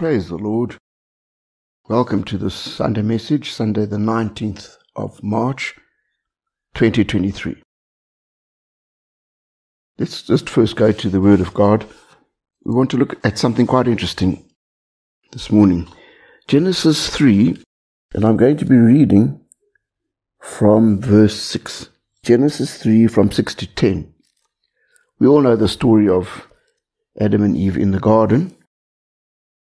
praise the Lord. Welcome to this Sunday message, Sunday the 19th of March, 2023. Let's just first go to the Word of God. We want to look at something quite interesting this morning. Genesis 3, and I'm going to be reading from verse 6. Genesis 3 from 6 to 10. We all know the story of Adam and Eve in the garden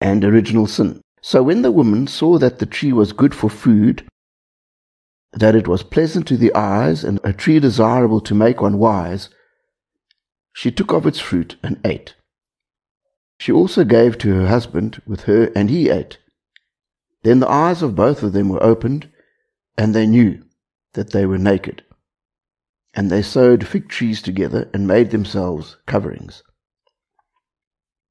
and original sin. So when the woman saw that the tree was good for food, that it was pleasant to the eyes, and a tree desirable to make one wise, she took of its fruit and ate. She also gave to her husband with her, and he ate. Then the eyes of both of them were opened, and they knew that they were naked. And they sewed fig trees together and made themselves coverings.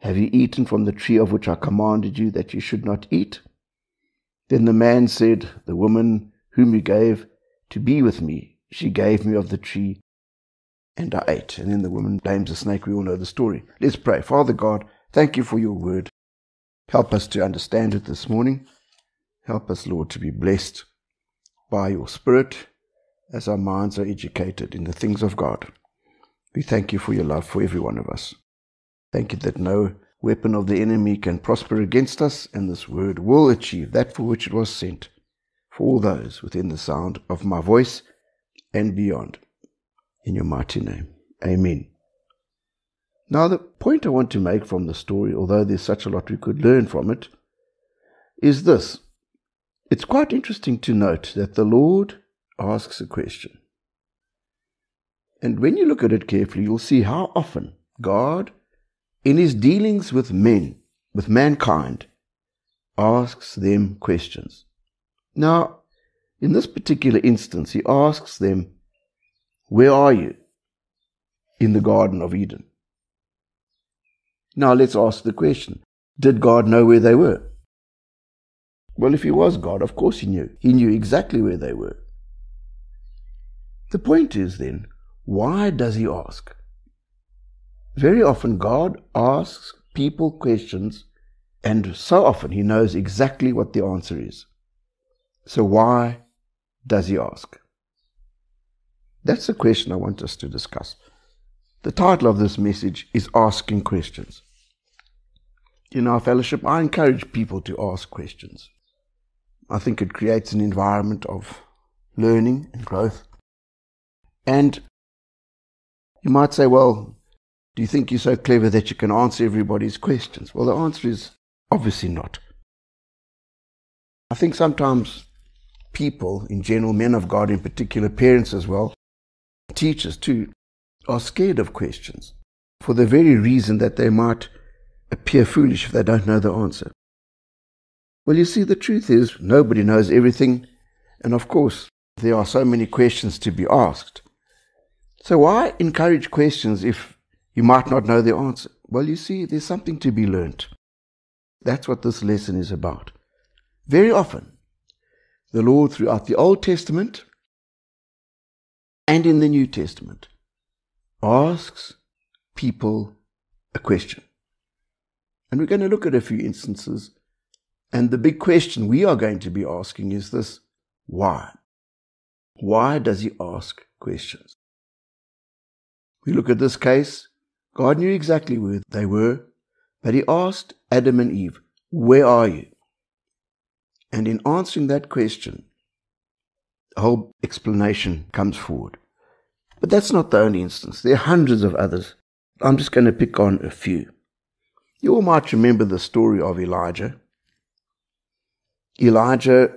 Have you eaten from the tree of which I commanded you that you should not eat? Then the man said, The woman whom you gave to be with me, she gave me of the tree, and I ate. And then the woman blames the snake. We all know the story. Let's pray. Father God, thank you for your word. Help us to understand it this morning. Help us, Lord, to be blessed by your Spirit as our minds are educated in the things of God. We thank you for your love for every one of us. Thank you that no weapon of the enemy can prosper against us, and this word will achieve that for which it was sent, for all those within the sound of my voice and beyond. In your mighty name. Amen. Now, the point I want to make from the story, although there's such a lot we could learn from it, is this. It's quite interesting to note that the Lord asks a question. And when you look at it carefully, you'll see how often God in his dealings with men, with mankind, asks them questions. Now, in this particular instance, he asks them, Where are you? In the Garden of Eden. Now let's ask the question Did God know where they were? Well, if he was God, of course he knew. He knew exactly where they were. The point is then, why does he ask? Very often, God asks people questions, and so often He knows exactly what the answer is. So, why does He ask? That's the question I want us to discuss. The title of this message is Asking Questions. In our fellowship, I encourage people to ask questions. I think it creates an environment of learning and growth. And you might say, well, do you think you're so clever that you can answer everybody's questions? Well, the answer is obviously not. I think sometimes people in general, men of God in particular, parents as well, teachers too, are scared of questions for the very reason that they might appear foolish if they don't know the answer. Well, you see, the truth is nobody knows everything, and of course, there are so many questions to be asked. So why encourage questions if you might not know the answer. Well, you see, there's something to be learnt. That's what this lesson is about. Very often, the Lord, throughout the Old Testament and in the New Testament, asks people a question. And we're going to look at a few instances. And the big question we are going to be asking is this why? Why does he ask questions? We look at this case God knew exactly where they were, but he asked Adam and Eve, Where are you? And in answering that question, the whole explanation comes forward. But that's not the only instance. There are hundreds of others. I'm just going to pick on a few. You all might remember the story of Elijah. Elijah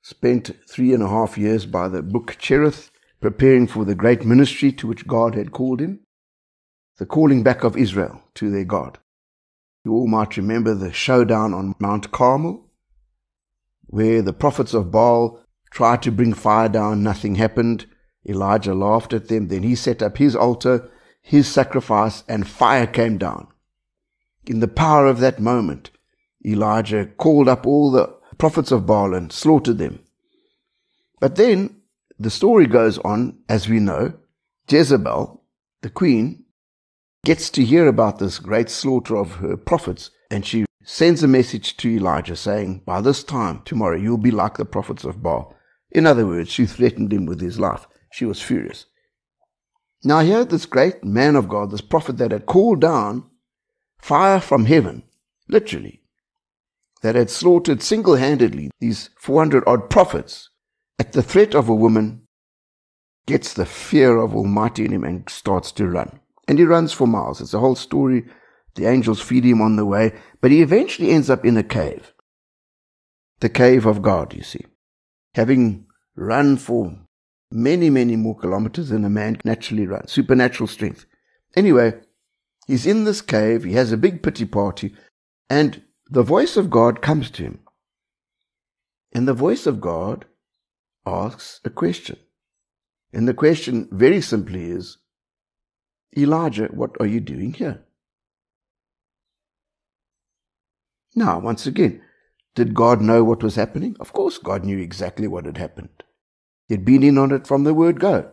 spent three and a half years by the brook Cherith preparing for the great ministry to which God had called him the calling back of Israel to their God. You all might remember the showdown on Mount Carmel, where the prophets of Baal tried to bring fire down, nothing happened. Elijah laughed at them. Then he set up his altar, his sacrifice, and fire came down. In the power of that moment, Elijah called up all the prophets of Baal and slaughtered them. But then the story goes on, as we know, Jezebel, the queen, gets to hear about this great slaughter of her prophets, and she sends a message to Elijah saying, By this time tomorrow you'll be like the prophets of Baal. In other words, she threatened him with his life. She was furious. Now, here, this great man of God, this prophet that had called down fire from heaven, literally, that had slaughtered single handedly these 400 odd prophets at the threat of a woman, gets the fear of Almighty in him and starts to run. And he runs for miles. It's a whole story. The angels feed him on the way, but he eventually ends up in a cave. The cave of God, you see. Having run for many, many more kilometers than a man naturally runs, supernatural strength. Anyway, he's in this cave, he has a big pity party, and the voice of God comes to him. And the voice of God asks a question. And the question, very simply, is Elijah, what are you doing here? Now, once again, did God know what was happening? Of course, God knew exactly what had happened. He had been in on it from the word go.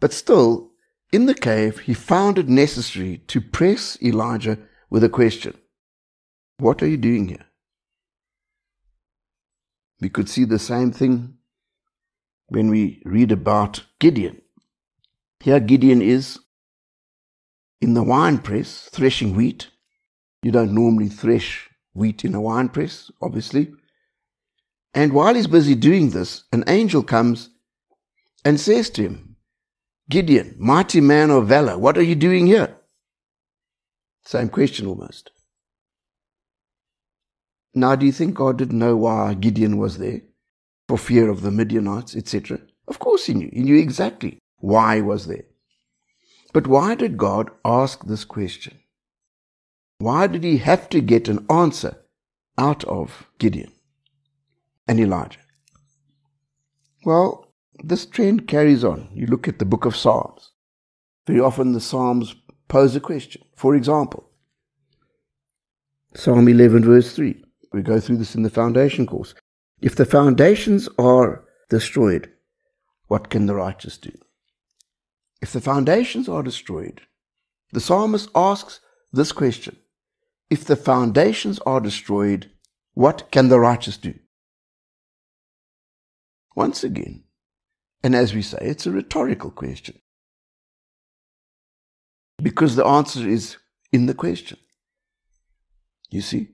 But still, in the cave, he found it necessary to press Elijah with a question What are you doing here? We could see the same thing when we read about Gideon. Here, Gideon is in the wine press threshing wheat. You don't normally thresh wheat in a wine press, obviously. And while he's busy doing this, an angel comes and says to him, Gideon, mighty man of valor, what are you doing here? Same question almost. Now, do you think God didn't know why Gideon was there? For fear of the Midianites, etc.? Of course he knew. He knew exactly why he was there. But why did God ask this question? Why did he have to get an answer out of Gideon? and Elijah. Well, this trend carries on. You look at the book of Psalms. Very often the Psalms pose a question. For example, Psalm 11, verse 3. We go through this in the foundation course. If the foundations are destroyed, what can the righteous do? If the foundations are destroyed, the psalmist asks this question If the foundations are destroyed, what can the righteous do? Once again, and as we say, it's a rhetorical question. Because the answer is in the question. You see?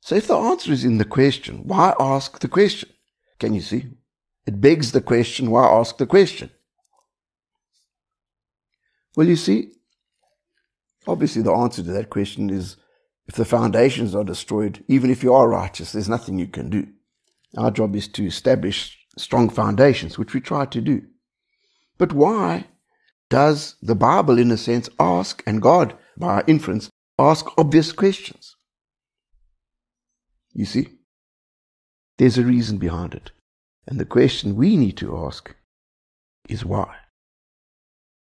So if the answer is in the question, why ask the question? Can you see? It begs the question, why ask the question? Well, you see, obviously the answer to that question is if the foundations are destroyed, even if you are righteous, there's nothing you can do. Our job is to establish strong foundations, which we try to do. But why does the Bible, in a sense, ask, and God, by inference, ask obvious questions? You see, there's a reason behind it. And the question we need to ask is why?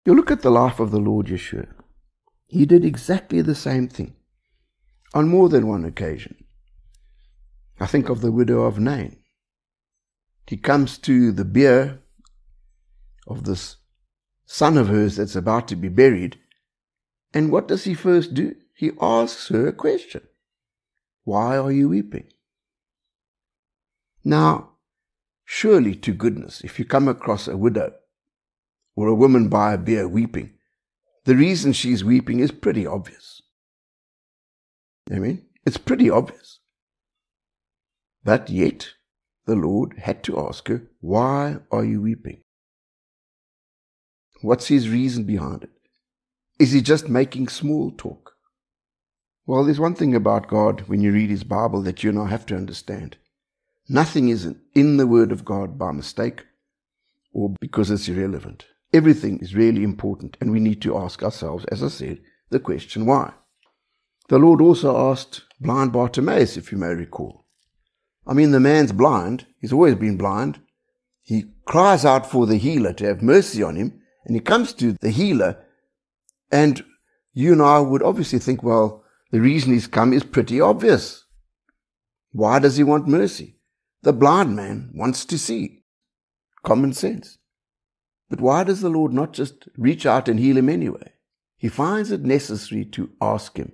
You look at the life of the Lord Yeshua. He did exactly the same thing on more than one occasion. I think of the widow of Nain he comes to the bier of this son of hers that's about to be buried. And what does he first do? He asks her a question Why are you weeping? Now, surely to goodness, if you come across a widow or a woman by a bier weeping, the reason she's weeping is pretty obvious. I mean, it's pretty obvious. But yet, the Lord had to ask her, Why are you weeping? What's his reason behind it? Is he just making small talk? Well, there's one thing about God when you read his Bible that you and I have to understand. Nothing is in the Word of God by mistake or because it's irrelevant. Everything is really important, and we need to ask ourselves, as I said, the question why. The Lord also asked blind Bartimaeus, if you may recall. I mean, the man's blind. He's always been blind. He cries out for the healer to have mercy on him, and he comes to the healer, and you and I would obviously think, well, the reason he's come is pretty obvious. Why does he want mercy? The blind man wants to see. Common sense. But why does the Lord not just reach out and heal him anyway? He finds it necessary to ask him,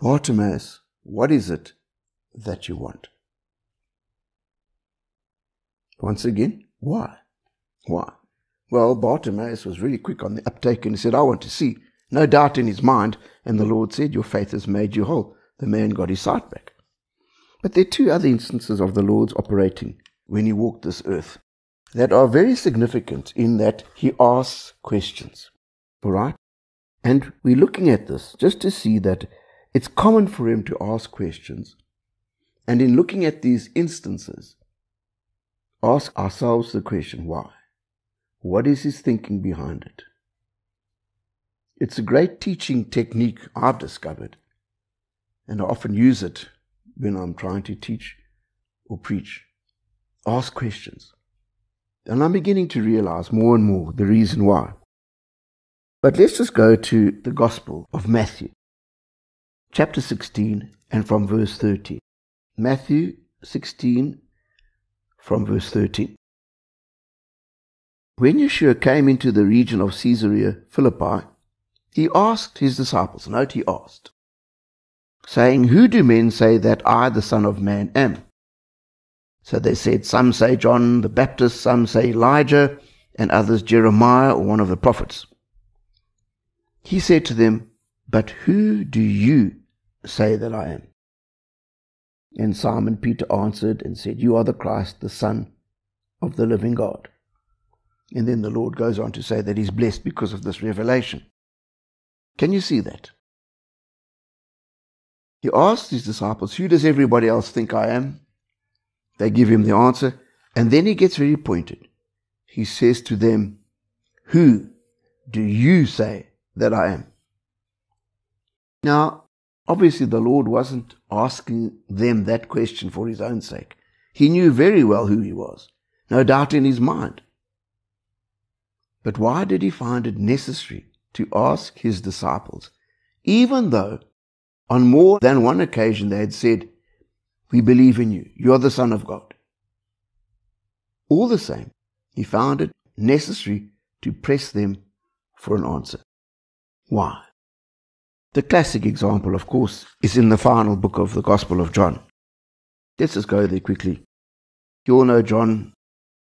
Bartimaeus, what is it that you want? Once again, why? Why? Well, Bartimaeus was really quick on the uptake and he said, I want to see. No doubt in his mind. And the Lord said, Your faith has made you whole. The man got his sight back. But there are two other instances of the Lord's operating when he walked this earth that are very significant in that he asks questions. All right? And we're looking at this just to see that it's common for him to ask questions. And in looking at these instances, ask ourselves the question why? What is his thinking behind it? It's a great teaching technique I've discovered, and I often use it when I'm trying to teach or preach. Ask questions. And I'm beginning to realize more and more the reason why. But let's just go to the Gospel of Matthew, chapter 16, and from verse 13. Matthew 16, from verse 13. When Yeshua came into the region of Caesarea Philippi, he asked his disciples, note he asked, saying, Who do men say that I, the Son of Man, am? So they said, Some say John the Baptist, some say Elijah, and others Jeremiah or one of the prophets. He said to them, But who do you say that I am? And Simon Peter answered and said, You are the Christ, the Son of the living God. And then the Lord goes on to say that he's blessed because of this revelation. Can you see that? He asks his disciples, Who does everybody else think I am? They give him the answer, and then he gets very pointed. He says to them, Who do you say that I am? Now, obviously, the Lord wasn't asking them that question for his own sake. He knew very well who he was, no doubt in his mind. But why did he find it necessary to ask his disciples, even though on more than one occasion, they had said, We believe in you. You're the Son of God. All the same, he found it necessary to press them for an answer. Why? The classic example, of course, is in the final book of the Gospel of John. Let's just go there quickly. You all know John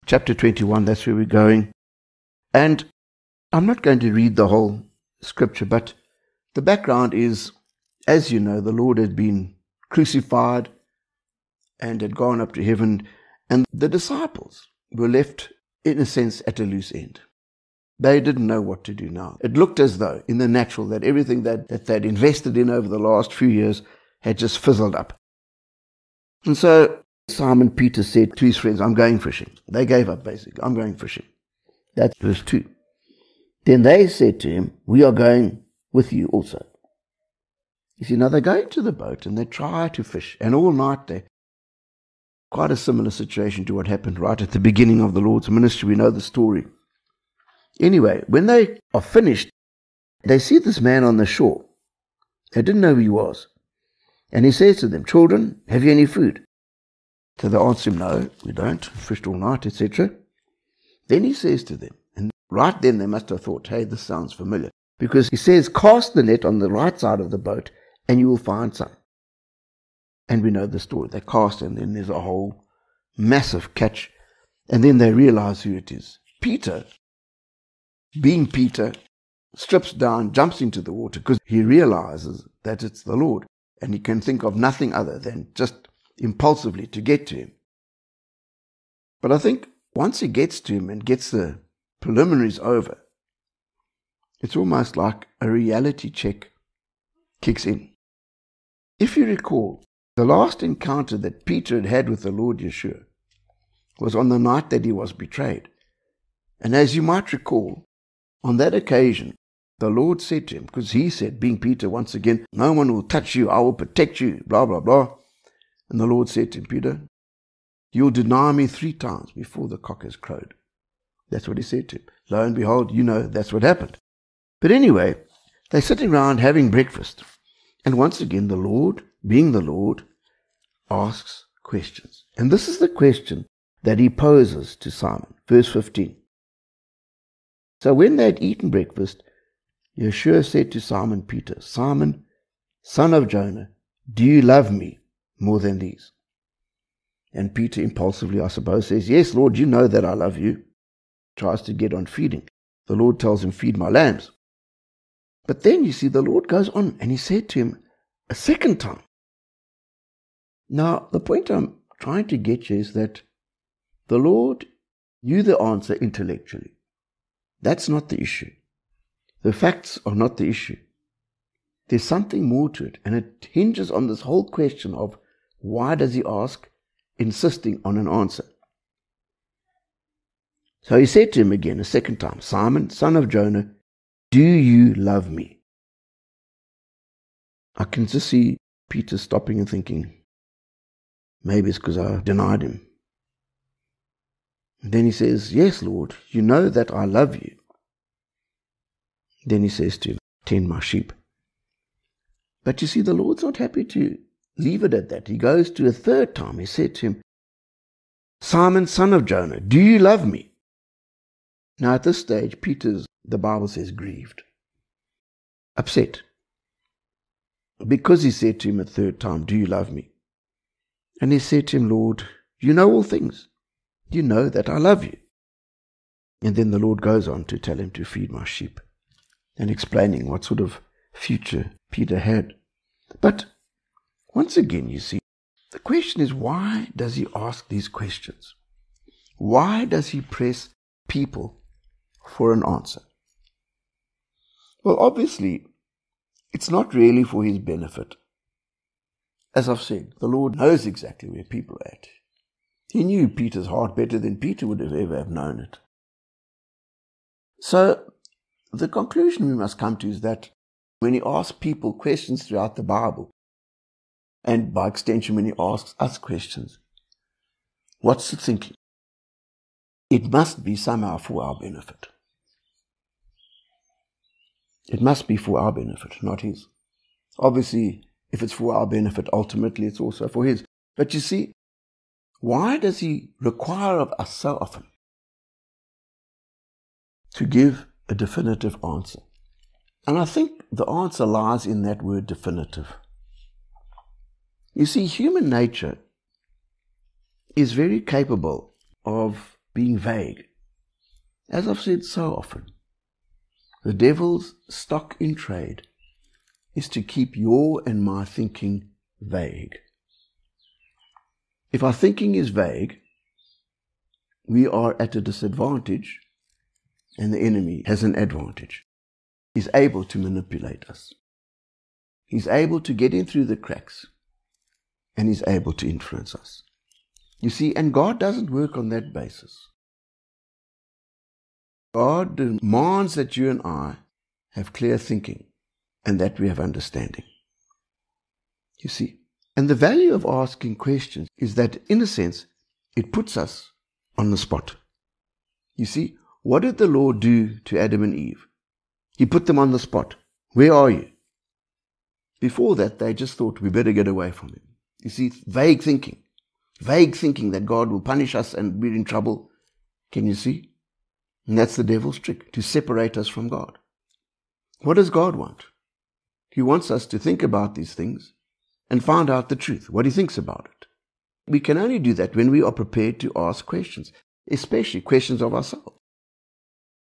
chapter 21, that's where we're going. And I'm not going to read the whole scripture, but the background is as you know, the Lord had been crucified and had gone up to heaven, and the disciples were left, in a sense, at a loose end. They didn't know what to do now. It looked as though, in the natural, that everything that, that they'd invested in over the last few years had just fizzled up. And so Simon Peter said to his friends, I'm going fishing. They gave up, basically. I'm going fishing. That's verse 2. Then they said to him, We are going with you also. You see, now they go into the boat and they try to fish, and all night they quite a similar situation to what happened right at the beginning of the Lord's ministry. We know the story. Anyway, when they are finished, they see this man on the shore. They didn't know who he was. And he says to them, Children, have you any food? So they answer him, No, we don't. Fished all night, etc. Then he says to them, and right then they must have thought, Hey, this sounds familiar. Because he says, Cast the net on the right side of the boat, and you will find some. And we know the story. They cast, and then there's a whole massive catch, and then they realize who it is. Peter, being Peter, strips down, jumps into the water because he realizes that it's the Lord, and he can think of nothing other than just impulsively to get to him. But I think once he gets to him and gets the preliminaries over, it's almost like a reality check kicks in. If you recall, the last encounter that Peter had had with the Lord Yeshua was on the night that he was betrayed. And as you might recall, on that occasion, the Lord said to him, because he said, being Peter once again, No one will touch you, I will protect you, blah, blah, blah. And the Lord said to him, Peter, You'll deny me three times before the cock has crowed. That's what he said to him. Lo and behold, you know that's what happened. But anyway, they're sitting around having breakfast. And once again, the Lord, being the Lord, asks questions. And this is the question that he poses to Simon. Verse 15. So when they had eaten breakfast, Yeshua said to Simon Peter, Simon, son of Jonah, do you love me more than these? And Peter impulsively, I suppose, says, Yes, Lord, you know that I love you. Tries to get on feeding. The Lord tells him, Feed my lambs. But then you see, the Lord goes on and he said to him a second time. Now, the point I'm trying to get you is that the Lord knew the answer intellectually. That's not the issue. The facts are not the issue. There's something more to it, and it hinges on this whole question of why does he ask, insisting on an answer. So he said to him again a second time, Simon, son of Jonah, do you love me? I can just see Peter stopping and thinking, maybe it's because I denied him. Then he says, Yes, Lord, you know that I love you. Then he says to him, Tend my sheep. But you see, the Lord's not happy to leave it at that. He goes to a third time. He said to him, Simon, son of Jonah, do you love me? Now, at this stage, Peter's, the Bible says, grieved, upset. Because he said to him a third time, Do you love me? And he said to him, Lord, you know all things. You know that I love you. And then the Lord goes on to tell him to feed my sheep and explaining what sort of future Peter had. But once again, you see, the question is why does he ask these questions? Why does he press people for an answer? Well, obviously, it's not really for his benefit. As I've said, the Lord knows exactly where people are at. He knew Peter's heart better than Peter would have ever have known it. So the conclusion we must come to is that when he asks people questions throughout the Bible, and by extension, when he asks us questions, what's the thinking? It must be somehow for our benefit. It must be for our benefit, not his. Obviously, if it's for our benefit, ultimately it's also for his. But you see, why does he require of us so often to give a definitive answer? And I think the answer lies in that word definitive. You see, human nature is very capable of being vague. As I've said so often, the devil's stock in trade is to keep your and my thinking vague. If our thinking is vague, we are at a disadvantage and the enemy has an advantage. He's able to manipulate us. He's able to get in through the cracks and he's able to influence us. You see, and God doesn't work on that basis. God demands that you and I have clear thinking and that we have understanding. You see, and the value of asking questions is that, in a sense, it puts us on the spot. You see, what did the Lord do to Adam and Eve? He put them on the spot. Where are you? Before that, they just thought we better get away from him. You see, vague thinking. Vague thinking that God will punish us and we're in trouble. Can you see? And that's the devil's trick, to separate us from God. What does God want? He wants us to think about these things and find out the truth, what he thinks about it. We can only do that when we are prepared to ask questions, especially questions of ourselves.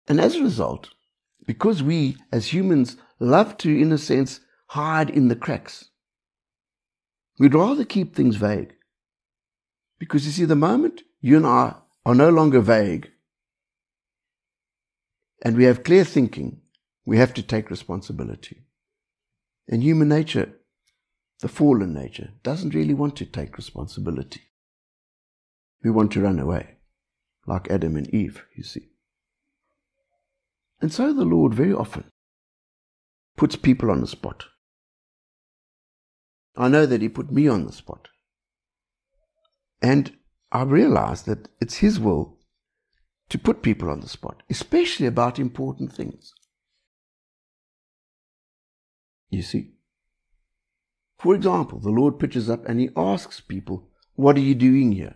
And as a result, because we as humans love to, in a sense, hide in the cracks, We'd rather keep things vague. Because you see, the moment you and I are no longer vague and we have clear thinking, we have to take responsibility. And human nature, the fallen nature, doesn't really want to take responsibility. We want to run away, like Adam and Eve, you see. And so the Lord very often puts people on the spot. I know that He put me on the spot. And I realize that it's His will to put people on the spot, especially about important things. You see? For example, the Lord pitches up and He asks people, What are you doing here?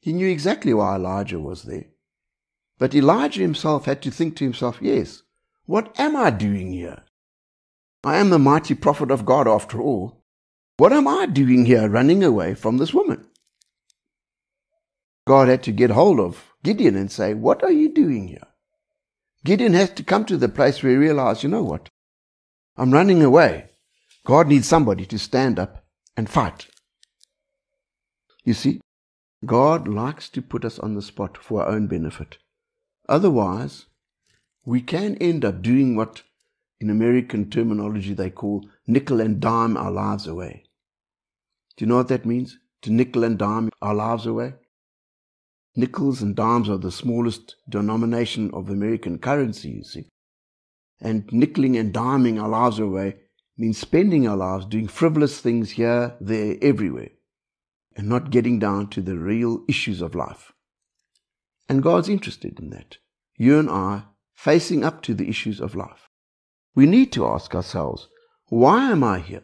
He knew exactly why Elijah was there. But Elijah himself had to think to himself, Yes, what am I doing here? I am the mighty prophet of God after all. What am I doing here running away from this woman? God had to get hold of Gideon and say, What are you doing here? Gideon has to come to the place where he realized, you know what? I'm running away. God needs somebody to stand up and fight. You see, God likes to put us on the spot for our own benefit. Otherwise, we can end up doing what in American terminology they call nickel and dime our lives away. Do you know what that means? To nickel and dime our lives away? Nickels and dimes are the smallest denomination of American currency, you see. And nickeling and diming our lives away means spending our lives doing frivolous things here, there, everywhere, and not getting down to the real issues of life. And God's interested in that. You and I facing up to the issues of life. We need to ask ourselves, why am I here?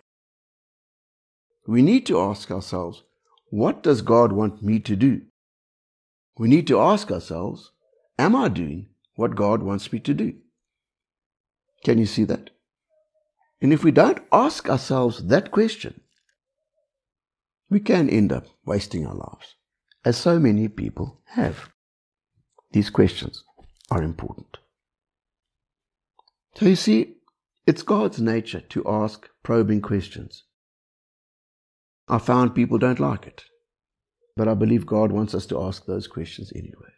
We need to ask ourselves, what does God want me to do? We need to ask ourselves, am I doing what God wants me to do? Can you see that? And if we don't ask ourselves that question, we can end up wasting our lives, as so many people have. These questions are important. So you see, it's God's nature to ask probing questions. I found people don't like it, but I believe God wants us to ask those questions anyway.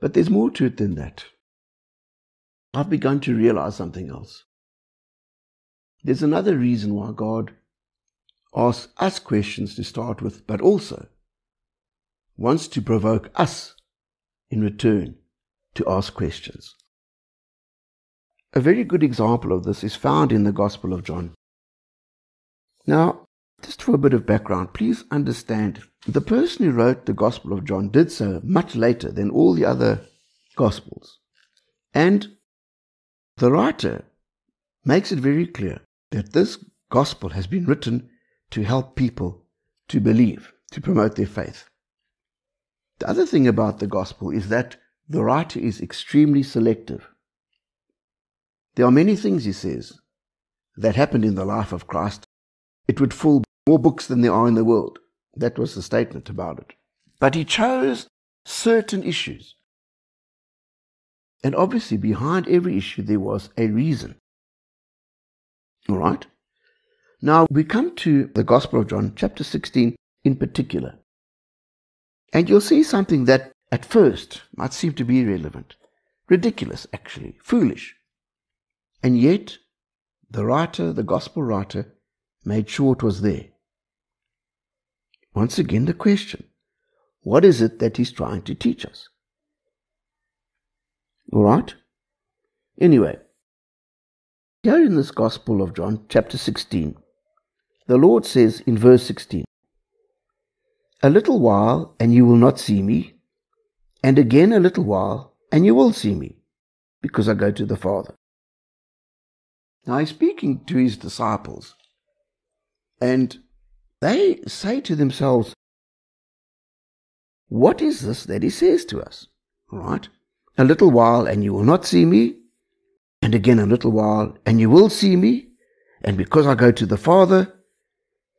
But there's more to it than that. I've begun to realize something else. There's another reason why God asks us questions to start with, but also wants to provoke us in return to ask questions. A very good example of this is found in the Gospel of John. Now, just for a bit of background, please understand the person who wrote the Gospel of John did so much later than all the other Gospels. And the writer makes it very clear that this Gospel has been written to help people to believe, to promote their faith. The other thing about the Gospel is that the writer is extremely selective. There are many things, he says, that happened in the life of Christ. It would fill more books than there are in the world. That was the statement about it. But he chose certain issues. And obviously, behind every issue, there was a reason. All right? Now, we come to the Gospel of John, chapter 16 in particular. And you'll see something that at first might seem to be irrelevant, ridiculous actually, foolish. And yet, the writer, the gospel writer, made sure it was there. Once again, the question what is it that he's trying to teach us? All right? Anyway, here in this Gospel of John, chapter 16, the Lord says in verse 16, A little while, and you will not see me, and again a little while, and you will see me, because I go to the Father. Now he's speaking to his disciples, and they say to themselves, What is this that he says to us? Right? A little while, and you will not see me, and again a little while, and you will see me, and because I go to the Father,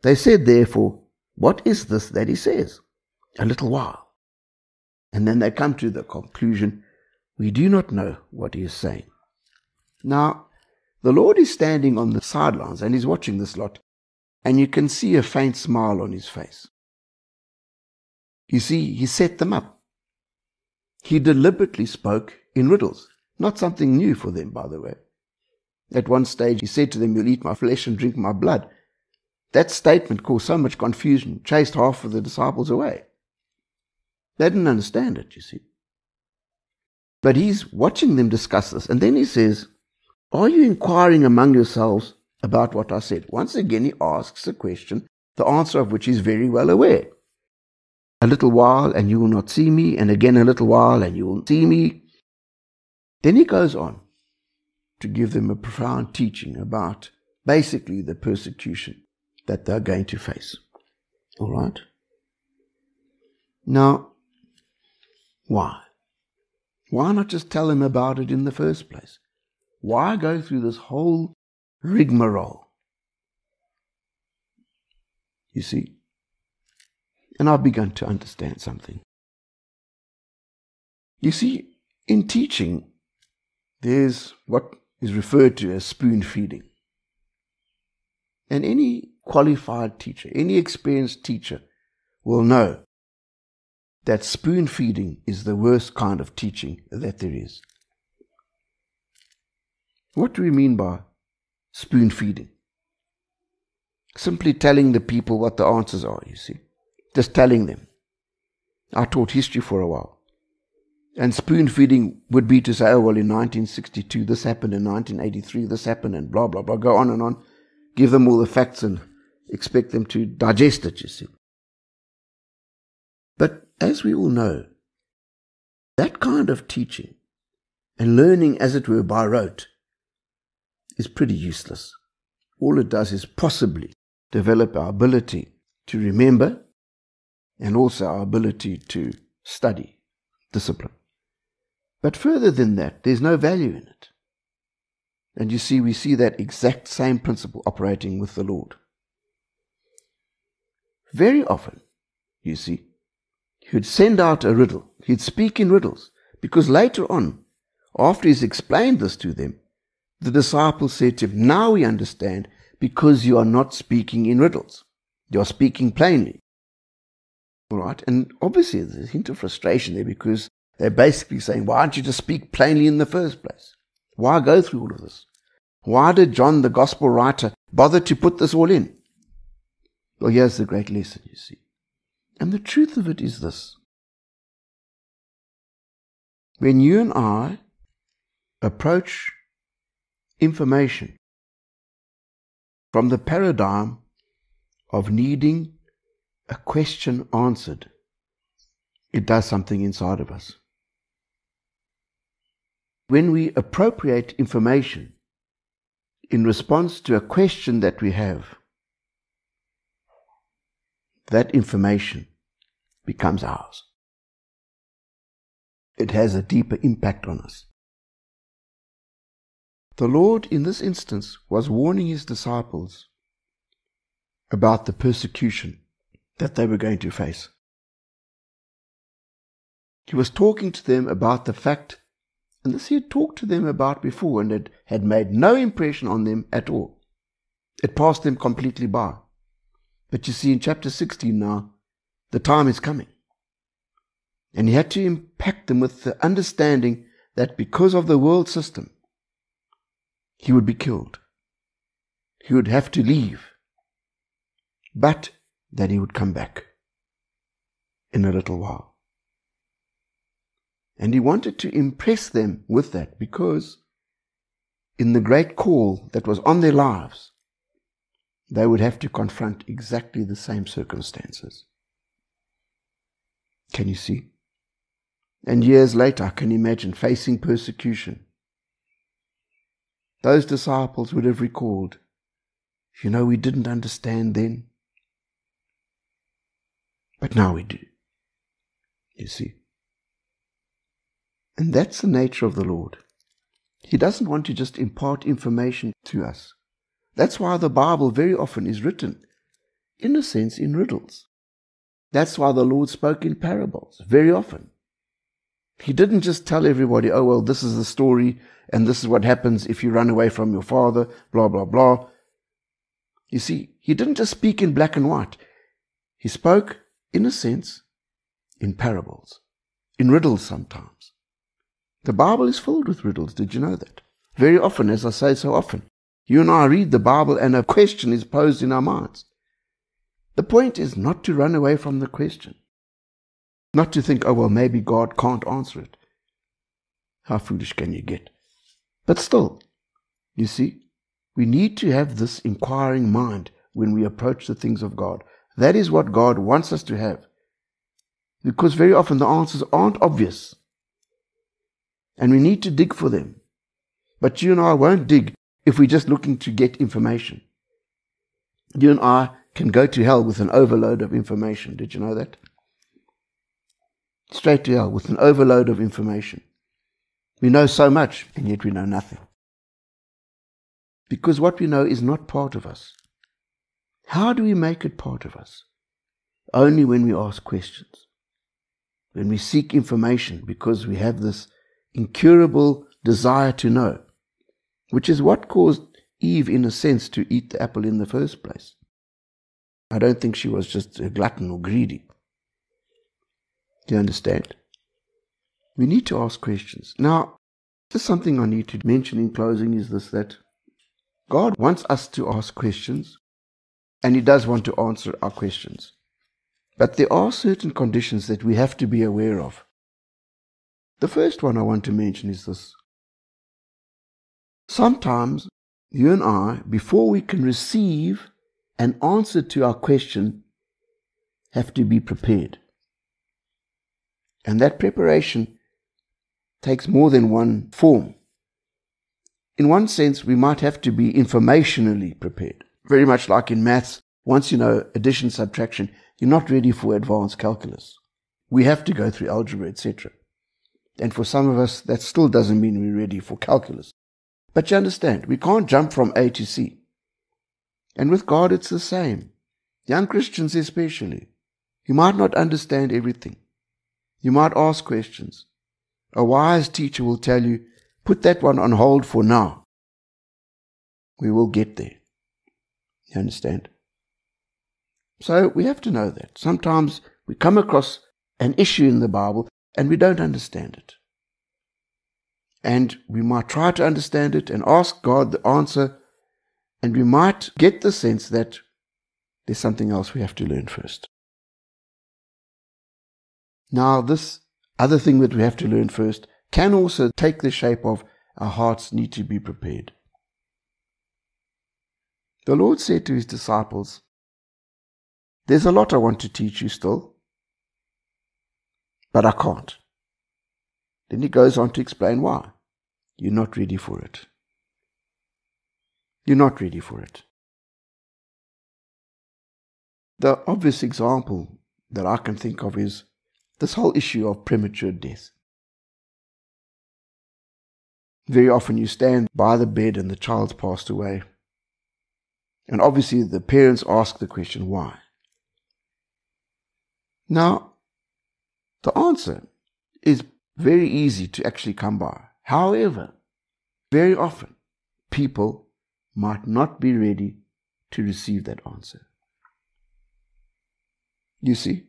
they said, therefore, What is this that he says? A little while. And then they come to the conclusion, we do not know what he is saying. Now, the Lord is standing on the sidelines and he's watching this lot, and you can see a faint smile on his face. You see, he set them up. He deliberately spoke in riddles, not something new for them, by the way. At one stage, he said to them, You'll eat my flesh and drink my blood. That statement caused so much confusion, chased half of the disciples away. They didn't understand it, you see. But he's watching them discuss this. And then he says, Are you inquiring among yourselves about what I said? Once again, he asks a question, the answer of which he's very well aware. A little while and you will not see me, and again a little while and you will see me. Then he goes on to give them a profound teaching about basically the persecution that they're going to face. All right? Now, why? Why not just tell them about it in the first place? Why go through this whole rigmarole? You see? And I've begun to understand something. You see, in teaching, there's what is referred to as spoon feeding. And any qualified teacher, any experienced teacher will know that spoon feeding is the worst kind of teaching that there is. What do we mean by spoon feeding? Simply telling the people what the answers are, you see. Just telling them. I taught history for a while. And spoon feeding would be to say, oh, well, in 1962 this happened, in 1983 this happened, and blah, blah, blah. Go on and on. Give them all the facts and expect them to digest it, you see. But as we all know, that kind of teaching and learning, as it were, by rote, is pretty useless. All it does is possibly develop our ability to remember and also our ability to study, discipline. But further than that, there's no value in it. And you see, we see that exact same principle operating with the Lord. Very often, you see, he'd send out a riddle. He'd speak in riddles. Because later on, after he's explained this to them, the disciples said to him, Now we understand because you are not speaking in riddles. You are speaking plainly. All right. And obviously there's a hint of frustration there because they're basically saying, why don't you just speak plainly in the first place? Why go through all of this? Why did John, the gospel writer, bother to put this all in? Well, here's the great lesson, you see. And the truth of it is this. When you and I approach information from the paradigm of needing a question answered, it does something inside of us. When we appropriate information in response to a question that we have, that information becomes ours. It has a deeper impact on us. The Lord, in this instance, was warning his disciples about the persecution that they were going to face. He was talking to them about the fact, and this he had talked to them about before, and it had made no impression on them at all. It passed them completely by. But you see, in chapter 16 now, the time is coming. And he had to impact them with the understanding that because of the world system, he would be killed. He would have to leave. But that he would come back in a little while. And he wanted to impress them with that because in the great call that was on their lives, they would have to confront exactly the same circumstances. Can you see? And years later, I can imagine facing persecution. Those disciples would have recalled, you know, we didn't understand then, but now we do. You see? And that's the nature of the Lord. He doesn't want to just impart information to us. That's why the Bible very often is written, in a sense, in riddles. That's why the Lord spoke in parables very often. He didn't just tell everybody, oh, well, this is the story and this is what happens if you run away from your father, blah, blah, blah. You see, he didn't just speak in black and white. He spoke, in a sense, in parables, in riddles sometimes. The Bible is filled with riddles. Did you know that? Very often, as I say so often, you and I read the Bible and a question is posed in our minds. The point is not to run away from the question. Not to think, oh, well, maybe God can't answer it. How foolish can you get? But still, you see, we need to have this inquiring mind when we approach the things of God. That is what God wants us to have. Because very often the answers aren't obvious. And we need to dig for them. But you and I won't dig if we're just looking to get information. You and I can go to hell with an overload of information. Did you know that? Straight to hell with an overload of information. We know so much, and yet we know nothing. Because what we know is not part of us. How do we make it part of us? Only when we ask questions. When we seek information because we have this incurable desire to know, which is what caused Eve, in a sense, to eat the apple in the first place. I don't think she was just a glutton or greedy. Do you understand? We need to ask questions. Now, just something I need to mention in closing is this that God wants us to ask questions, and He does want to answer our questions. But there are certain conditions that we have to be aware of. The first one I want to mention is this. Sometimes you and I, before we can receive an answer to our question, have to be prepared. And that preparation takes more than one form. In one sense, we might have to be informationally prepared. Very much like in maths, once you know addition, subtraction, you're not ready for advanced calculus. We have to go through algebra, etc. And for some of us, that still doesn't mean we're ready for calculus. But you understand, we can't jump from A to C. And with God, it's the same. Young Christians, especially. You might not understand everything. You might ask questions. A wise teacher will tell you, put that one on hold for now. We will get there. You understand? So we have to know that. Sometimes we come across an issue in the Bible and we don't understand it. And we might try to understand it and ask God the answer, and we might get the sense that there's something else we have to learn first. Now, this other thing that we have to learn first can also take the shape of our hearts need to be prepared. The Lord said to his disciples, There's a lot I want to teach you still, but I can't. Then he goes on to explain why. You're not ready for it. You're not ready for it. The obvious example that I can think of is this whole issue of premature death. Very often you stand by the bed and the child's passed away. And obviously the parents ask the question, why? Now, the answer is very easy to actually come by. However, very often people might not be ready to receive that answer. You see?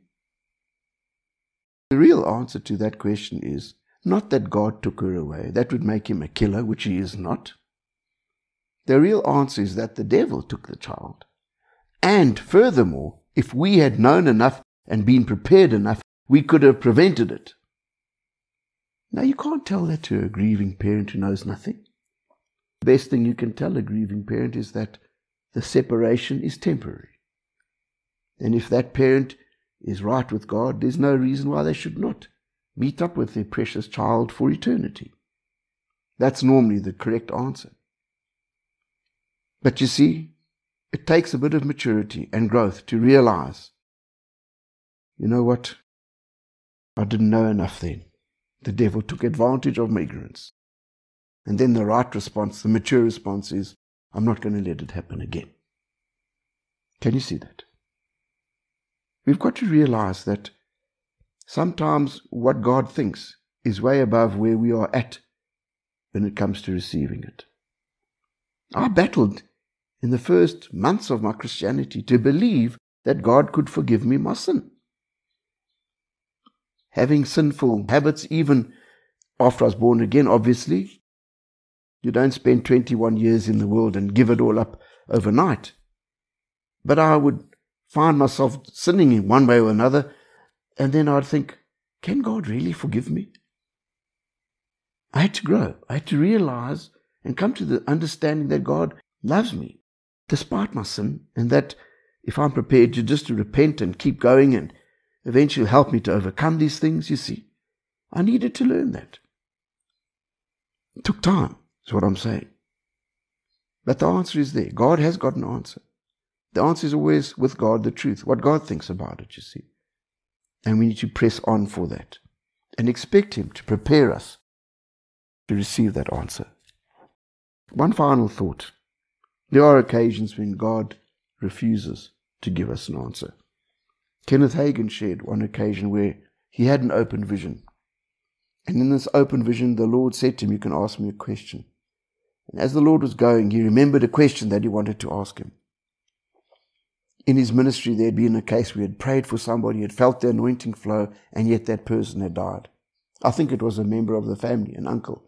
The real answer to that question is not that God took her away. That would make him a killer, which he is not. The real answer is that the devil took the child. And furthermore, if we had known enough and been prepared enough, we could have prevented it. Now, you can't tell that to a grieving parent who knows nothing. The best thing you can tell a grieving parent is that the separation is temporary. And if that parent is right with God, there's no reason why they should not meet up with their precious child for eternity. That's normally the correct answer. But you see, it takes a bit of maturity and growth to realize, you know what? I didn't know enough then. The devil took advantage of my ignorance. And then the right response, the mature response is, I'm not going to let it happen again. Can you see that? We've got to realize that sometimes what God thinks is way above where we are at when it comes to receiving it. I battled in the first months of my Christianity to believe that God could forgive me my sin. Having sinful habits, even after I was born again, obviously, you don't spend 21 years in the world and give it all up overnight. But I would find myself sinning in one way or another, and then I'd think, can God really forgive me? I had to grow. I had to realize and come to the understanding that God loves me despite my sin and that if I'm prepared to just to repent and keep going and eventually help me to overcome these things, you see, I needed to learn that. It took time, is what I'm saying. But the answer is there. God has got an answer. The answer is always with God the truth, what God thinks about it, you see. And we need to press on for that and expect Him to prepare us to receive that answer. One final thought. There are occasions when God refuses to give us an answer. Kenneth Hagin shared one occasion where he had an open vision. And in this open vision, the Lord said to him, You can ask me a question. And as the Lord was going, he remembered a question that he wanted to ask him. In his ministry, there had been a case where he had prayed for somebody, had felt the anointing flow, and yet that person had died. I think it was a member of the family, an uncle.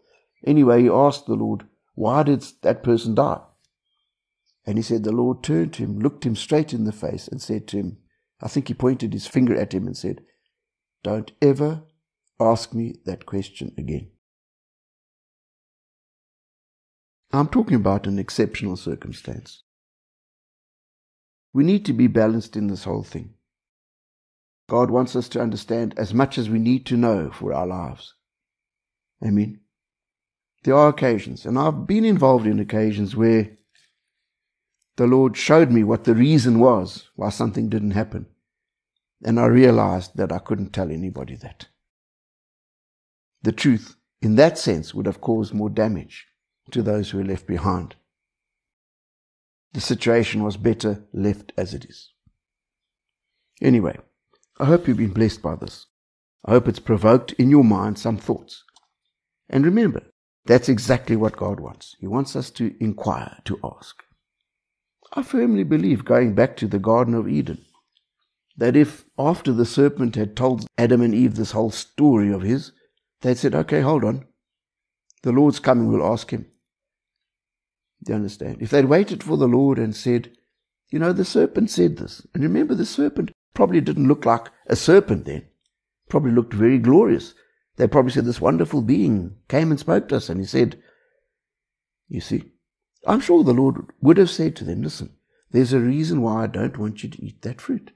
Anyway, he asked the Lord, Why did that person die? And he said, The Lord turned to him, looked him straight in the face, and said to him, I think he pointed his finger at him and said, Don't ever ask me that question again. I'm talking about an exceptional circumstance. We need to be balanced in this whole thing. God wants us to understand as much as we need to know for our lives. Amen. There are occasions, and I've been involved in occasions where the Lord showed me what the reason was why something didn't happen. And I realized that I couldn't tell anybody that. The truth, in that sense, would have caused more damage to those who were left behind. The situation was better left as it is. Anyway, I hope you've been blessed by this. I hope it's provoked in your mind some thoughts. And remember, that's exactly what God wants. He wants us to inquire, to ask. I firmly believe, going back to the Garden of Eden, that if after the serpent had told Adam and Eve this whole story of his, they'd said, okay, hold on. The Lord's coming, we'll ask him. Do you understand? If they'd waited for the Lord and said, you know, the serpent said this. And remember, the serpent probably didn't look like a serpent then. Probably looked very glorious. They probably said this wonderful being came and spoke to us and he said, you see, I'm sure the Lord would have said to them, listen, there's a reason why I don't want you to eat that fruit.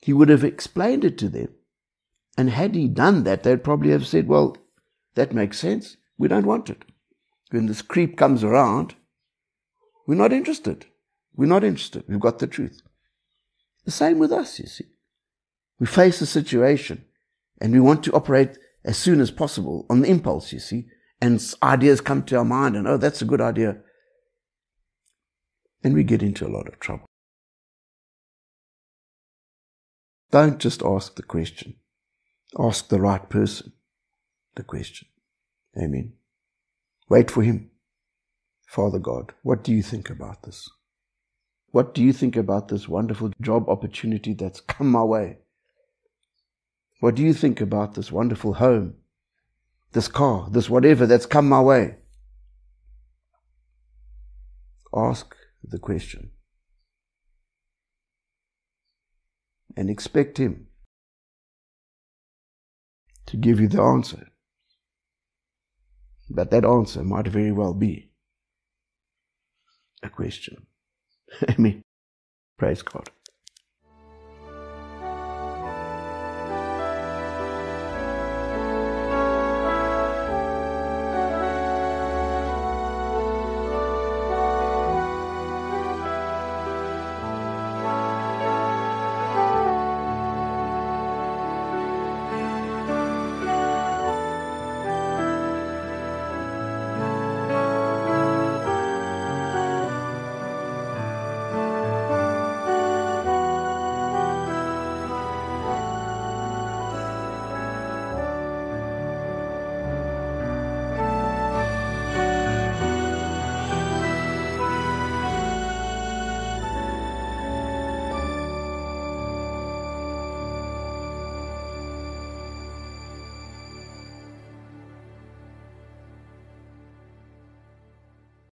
He would have explained it to them. And had he done that, they'd probably have said, well, that makes sense. We don't want it. When this creep comes around, we're not interested. We're not interested. We've got the truth. The same with us, you see. We face a situation and we want to operate as soon as possible on the impulse, you see. And ideas come to our mind and, oh, that's a good idea and we get into a lot of trouble. Don't just ask the question. Ask the right person the question. Amen. Wait for him. Father God, what do you think about this? What do you think about this wonderful job opportunity that's come my way? What do you think about this wonderful home, this car, this whatever that's come my way? Ask the question and expect Him to give you the answer. But that answer might very well be a question. Amen. Praise God.